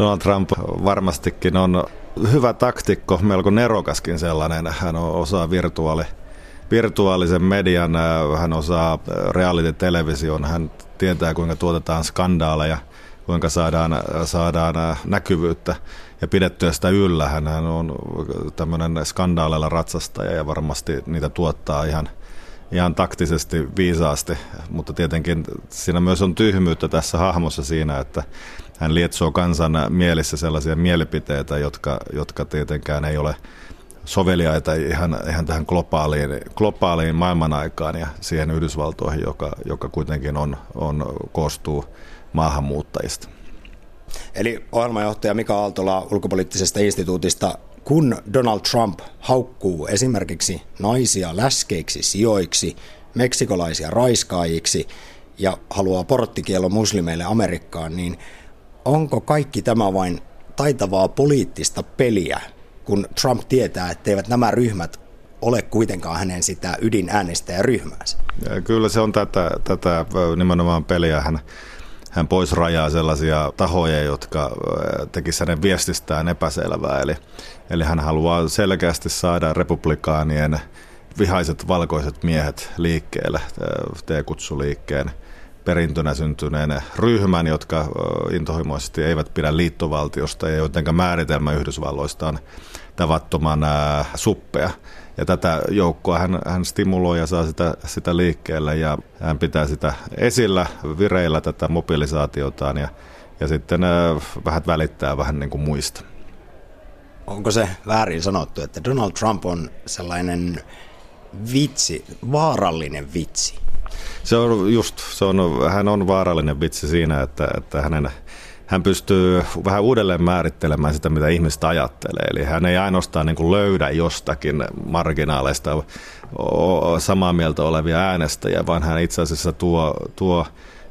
Donald Trump varmastikin on hyvä taktikko, melko nerokaskin sellainen. Hän osaa virtuaali, virtuaalisen median, hän osaa reality-television, hän tietää kuinka tuotetaan skandaaleja, kuinka saadaan, saadaan näkyvyyttä ja pidettyä sitä yllä. Hän on tämmöinen skandaaleilla ratsastaja ja varmasti niitä tuottaa ihan, ihan taktisesti viisaasti, mutta tietenkin siinä myös on tyhmyyttä tässä hahmossa siinä, että hän lietsoo kansan mielissä sellaisia mielipiteitä, jotka, jotka tietenkään ei ole soveliaita ihan, ihan tähän globaaliin, globaaliin maailmanaikaan ja siihen Yhdysvaltoihin, joka, joka kuitenkin on, on, koostuu maahanmuuttajista. Eli ohjelmajohtaja Mika Aaltola ulkopoliittisesta instituutista, kun Donald Trump haukkuu esimerkiksi naisia läskeiksi sijoiksi, meksikolaisia raiskaajiksi ja haluaa porttikielo muslimeille Amerikkaan, niin onko kaikki tämä vain taitavaa poliittista peliä, kun Trump tietää, etteivät nämä ryhmät ole kuitenkaan hänen sitä ydinäänestäjäryhmäänsä? Kyllä se on tätä, tätä nimenomaan peliä. Hän hän pois rajaa sellaisia tahoja, jotka tekisivät hänen viestistään epäselvää. Eli, eli hän haluaa selkeästi saada republikaanien vihaiset valkoiset miehet liikkeelle, T-kutsuliikkeen perintönä syntyneen ryhmän, jotka intohimoisesti eivät pidä liittovaltiosta ja jotenka määritelmä Yhdysvalloista on tavattoman suppea. Ja tätä joukkoa hän, hän stimuloi ja saa sitä, sitä liikkeelle ja hän pitää sitä esillä, vireillä tätä mobilisaatiotaan ja, ja sitten äh, vähän välittää vähän niin kuin muista. Onko se väärin sanottu, että Donald Trump on sellainen vitsi, vaarallinen vitsi? Se on just, se on, hän on vaarallinen vitsi siinä, että, että hänen hän pystyy vähän uudelleen määrittelemään sitä, mitä ihmistä ajattelee. Eli hän ei ainoastaan niin kuin löydä jostakin marginaaleista samaa mieltä olevia äänestäjiä, vaan hän itse asiassa tuo, tuo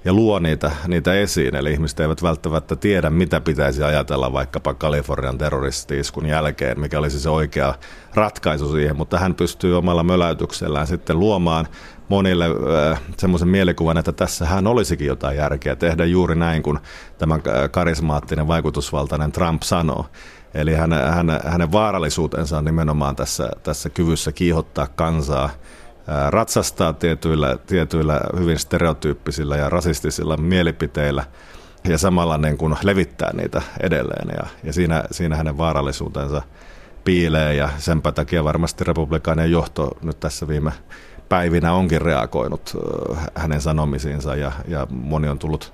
ja luo niitä, niitä esiin. Eli ihmiset eivät välttämättä tiedä, mitä pitäisi ajatella vaikkapa Kalifornian terroristi-iskun jälkeen, mikä olisi se oikea ratkaisu siihen, mutta hän pystyy omalla möläytyksellään sitten luomaan monille äh, semmoisen mielikuvan, että tässä hän olisikin jotain järkeä tehdä juuri näin, kun tämä äh, karismaattinen vaikutusvaltainen Trump sanoo. Eli hänen, hänen, hänen vaarallisuutensa on nimenomaan tässä, tässä kyvyssä kiihottaa kansaa, ratsastaa tietyillä, tietyillä hyvin stereotyyppisillä ja rasistisilla mielipiteillä ja samalla niin kuin levittää niitä edelleen. Ja, ja siinä, siinä hänen vaarallisuutensa piilee ja senpä takia varmasti republikaanien johto nyt tässä viime päivinä onkin reagoinut hänen sanomisiinsa ja, ja moni on tullut,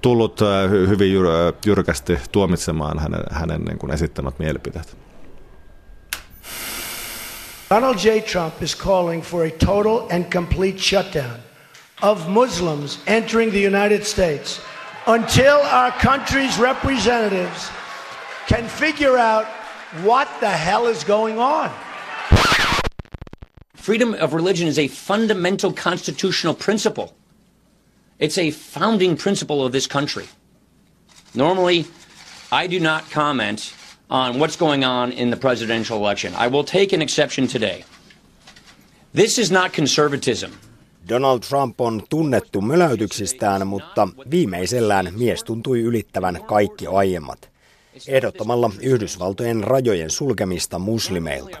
tullut hyvin jyr, jyrkästi tuomitsemaan hänen, hänen niin kuin esittämät mielipiteet. Donald J. Trump is calling for a total and complete shutdown of Muslims entering the United States until our country's representatives can figure out what the hell is going on. Freedom of religion is a fundamental constitutional principle. It's a founding principle of this country. Normally, I do not comment on what's going on in the presidential election. I will take an exception today. This is not conservatism. Donald Trump on tunnettu möläytyksistään, mutta viimeisellään mies tuntui ylittävän kaikki aiemmat ehdottamalla Yhdysvaltojen rajojen sulkemista muslimeilta.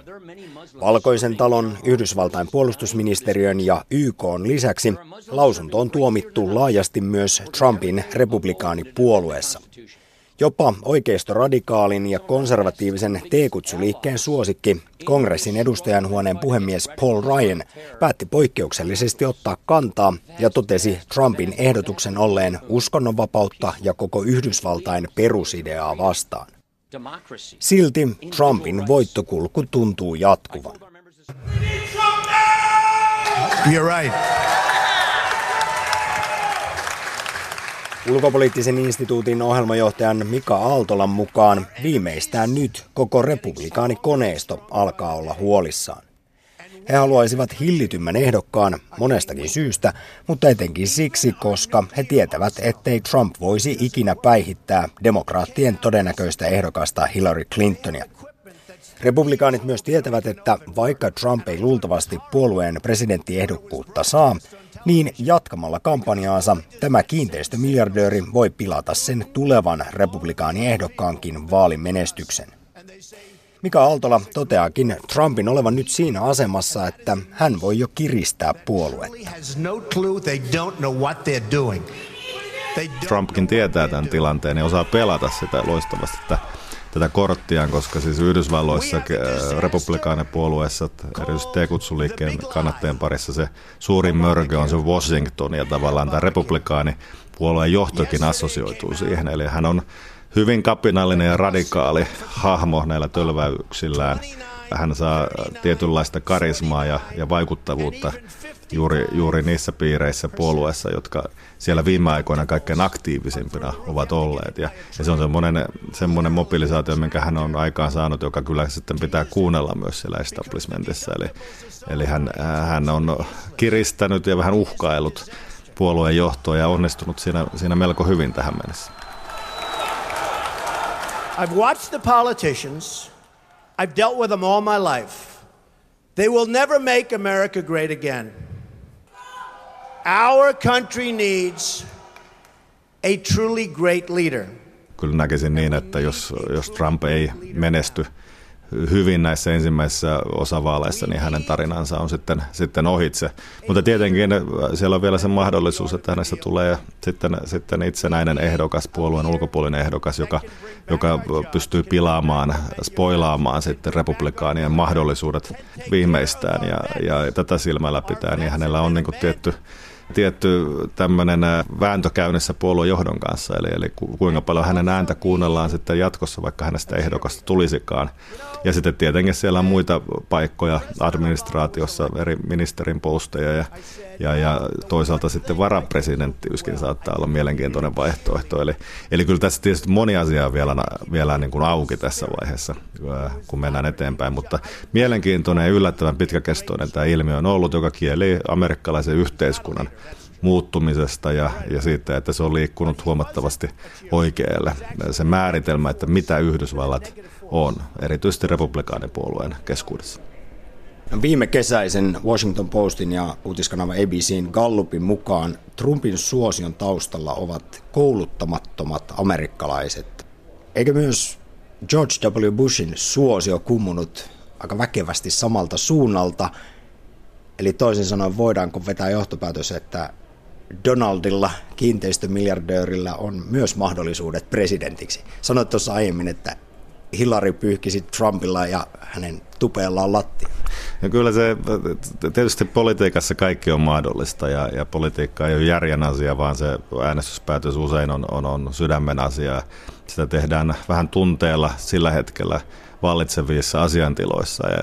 Valkoisen talon, Yhdysvaltain puolustusministeriön ja YK on lisäksi lausunto on tuomittu laajasti myös Trumpin republikaanipuolueessa. Jopa oikeistoradikaalin ja konservatiivisen T-kutsuliikkeen suosikki, kongressin edustajan huoneen puhemies Paul Ryan, päätti poikkeuksellisesti ottaa kantaa ja totesi Trumpin ehdotuksen olleen uskonnonvapautta ja koko Yhdysvaltain perusideaa vastaan. Silti Trumpin voittokulku tuntuu jatkuvan. You're right. Ulkopoliittisen instituutin ohjelmajohtajan Mika Aaltolan mukaan viimeistään nyt koko republikaanikoneisto alkaa olla huolissaan. He haluaisivat hillitymmän ehdokkaan monestakin syystä, mutta etenkin siksi, koska he tietävät, ettei Trump voisi ikinä päihittää demokraattien todennäköistä ehdokasta Hillary Clintonia. Republikaanit myös tietävät, että vaikka Trump ei luultavasti puolueen presidenttiehdokkuutta saa, Niin jatkamalla kampanjaansa tämä kiinteistömiljardööri voi pilata sen tulevan republikaaniehdokkaankin vaalimenestyksen. Mika Aaltola toteaakin Trumpin olevan nyt siinä asemassa, että hän voi jo kiristää puoluetta. Trumpkin tietää tämän tilanteen ja osaa pelata sitä loistavasti että tätä korttiaan, koska siis Yhdysvalloissa äh, republikaanipuolueessa, erityisesti T-kutsuliikkeen kannattajien parissa se suurin mörkö on se Washington ja tavallaan tämä republikaanipuolueen johtokin assosioituu siihen. Eli hän on hyvin kapinallinen ja radikaali hahmo näillä tölväyksillään. Hän saa tietynlaista karismaa ja, ja vaikuttavuutta juuri, juuri niissä piireissä puolueessa, jotka siellä viime aikoina kaikkein aktiivisimpina ovat olleet. Ja, ja se on semmoinen, semmoinen mobilisaatio, minkä hän on aikaan saanut, joka kyllä sitten pitää kuunnella myös siellä establishmentissa. Eli, eli hän, hän on kiristänyt ja vähän uhkaillut puolueen johtoa ja onnistunut siinä, siinä melko hyvin tähän mennessä. I've watched the politicians. I've dealt with them all my life. They will never make America great again. Our country needs a truly great leader. Kyllä näkisin niin, että jos, jos Trump ei menesty hyvin näissä ensimmäisissä osavaaleissa, niin hänen tarinansa on sitten, sitten ohitse. Mutta tietenkin siellä on vielä se mahdollisuus, että hänestä tulee sitten, sitten itsenäinen ehdokas, puolueen ulkopuolinen ehdokas, joka, joka pystyy pilaamaan, spoilaamaan sitten republikaanien mahdollisuudet viimeistään. Ja, ja tätä silmällä pitää, niin hänellä on niin tietty tietty tämmöinen äh, vääntö käynnissä puoluejohdon kanssa, eli, eli kuinka paljon hänen ääntä kuunnellaan sitten jatkossa, vaikka hänestä ehdokasta tulisikaan. Ja sitten tietenkin siellä on muita paikkoja administraatiossa, eri ministerin posteja ja, ja, ja toisaalta sitten varapresidenttiyskin saattaa olla mielenkiintoinen vaihtoehto. Eli, eli kyllä tässä tietysti moni asia on vielä, vielä niin kuin auki tässä vaiheessa, äh, kun mennään eteenpäin, mutta mielenkiintoinen ja yllättävän pitkäkestoinen tämä ilmiö on ollut, joka kieli amerikkalaisen yhteiskunnan muuttumisesta ja, ja siitä, että se on liikkunut huomattavasti oikealle. Se määritelmä, että mitä Yhdysvallat on, erityisesti republikaanipuolueen keskuudessa. Viime kesäisen Washington Postin ja uutiskanava ABCn Gallupin mukaan Trumpin suosion taustalla ovat kouluttamattomat amerikkalaiset. Eikö myös George W. Bushin suosio kummunut aika väkevästi samalta suunnalta? Eli toisin sanoen voidaanko vetää johtopäätös, että Donaldilla, kiinteistömiljardöörillä, on myös mahdollisuudet presidentiksi. Sanoit tuossa aiemmin, että Hillary pyyhkisi Trumpilla ja hänen tupeellaan lattia. Ja kyllä se, tietysti politiikassa kaikki on mahdollista ja, ja politiikka ei ole järjen asia, vaan se äänestyspäätös usein on, on, on sydämen asia. Sitä tehdään vähän tunteella sillä hetkellä vallitsevissa asiantiloissa ja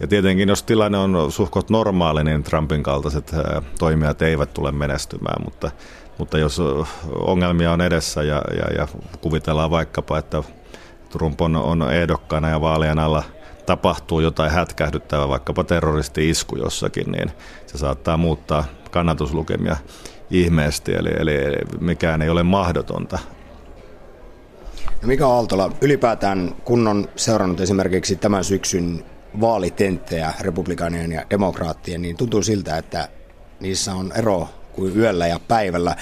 ja tietenkin, jos tilanne on suhkot normaali, niin Trumpin kaltaiset toimijat eivät tule menestymään, mutta, mutta jos ongelmia on edessä ja, ja, ja kuvitellaan vaikkapa, että Trump on, on ehdokkaana ja vaalien alla tapahtuu jotain hätkähdyttävää, vaikkapa terroristi-isku jossakin, niin se saattaa muuttaa kannatuslukemia ihmeesti, eli, eli mikään ei ole mahdotonta. Mika Aaltola, ylipäätään kun on seurannut esimerkiksi tämän syksyn vaalitenttejä republikaanien ja demokraattien, niin tuntuu siltä, että niissä on ero kuin yöllä ja päivällä.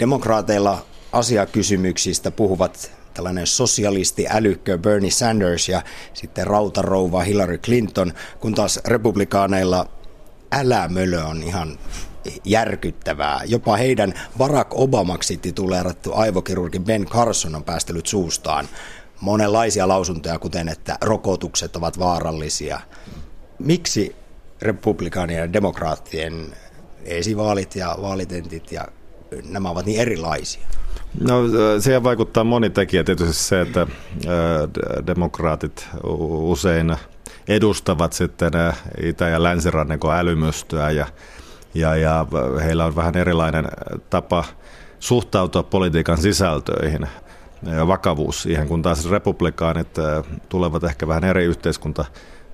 Demokraateilla asiakysymyksistä puhuvat tällainen sosialisti älykkö Bernie Sanders ja sitten rautarouva Hillary Clinton, kun taas republikaaneilla älämölö on ihan järkyttävää. Jopa heidän Barack Obamaksi tituleerattu aivokirurgi Ben Carson on päästellyt suustaan monenlaisia lausuntoja, kuten että rokotukset ovat vaarallisia. Miksi republikaanien ja demokraattien esivaalit ja vaalitentit ja nämä ovat niin erilaisia? No siihen vaikuttaa moni tekijä. Tietysti se, että demokraatit usein edustavat sitten itä- ja länsirannikon älymystöä ja, ja, ja heillä on vähän erilainen tapa suhtautua politiikan sisältöihin vakavuus siihen, kun taas republikaanit tulevat ehkä vähän eri yhteiskunta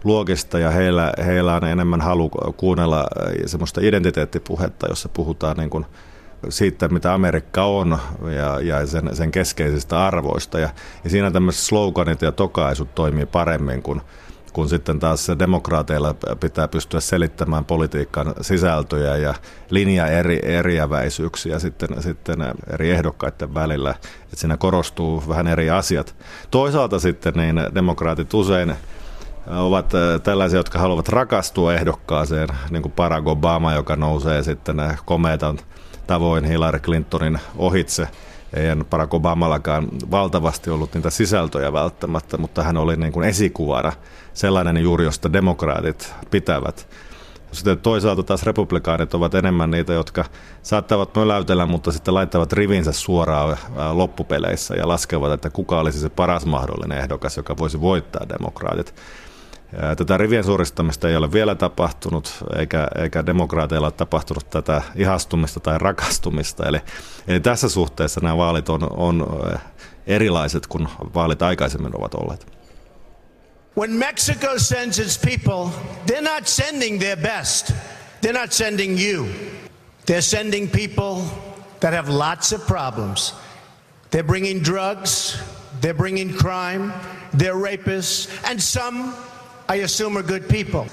luokista ja heillä, heillä on enemmän halu kuunnella semmoista identiteettipuhetta, jossa puhutaan niin kuin siitä, mitä Amerikka on ja, ja sen, sen keskeisistä arvoista. Ja, ja siinä tämmöiset sloganit ja tokaisut toimii paremmin kuin, kun sitten taas demokraateilla pitää pystyä selittämään politiikan sisältöjä ja linja eri, eriäväisyyksiä sitten, sitten eri ehdokkaiden välillä, että siinä korostuu vähän eri asiat. Toisaalta sitten niin demokraatit usein ovat tällaisia, jotka haluavat rakastua ehdokkaaseen, niin kuin Barack Obama, joka nousee sitten komeetan tavoin Hillary Clintonin ohitse – ei Barack Obamallakaan valtavasti ollut niitä sisältöjä välttämättä, mutta hän oli niin kuin esikuvana sellainen juuri, josta demokraatit pitävät. Sitten toisaalta taas republikaanit ovat enemmän niitä, jotka saattavat möläytellä, mutta sitten laittavat rivinsä suoraan loppupeleissä ja laskevat, että kuka olisi se paras mahdollinen ehdokas, joka voisi voittaa demokraatit. Tätä rivien suoristamista ei ole vielä tapahtunut, eikä, eikä demokraateilla ole tapahtunut tätä ihastumista tai rakastumista. Eli, eli tässä suhteessa nämä vaalit on, on erilaiset kuin vaalit aikaisemmin ovat olleet. When Mexico sends its people, they're not sending their best. They're not sending you. They're sending people that have lots of problems. They're bringing drugs, they're bringing crime, they're rapists, and some I assume are good people.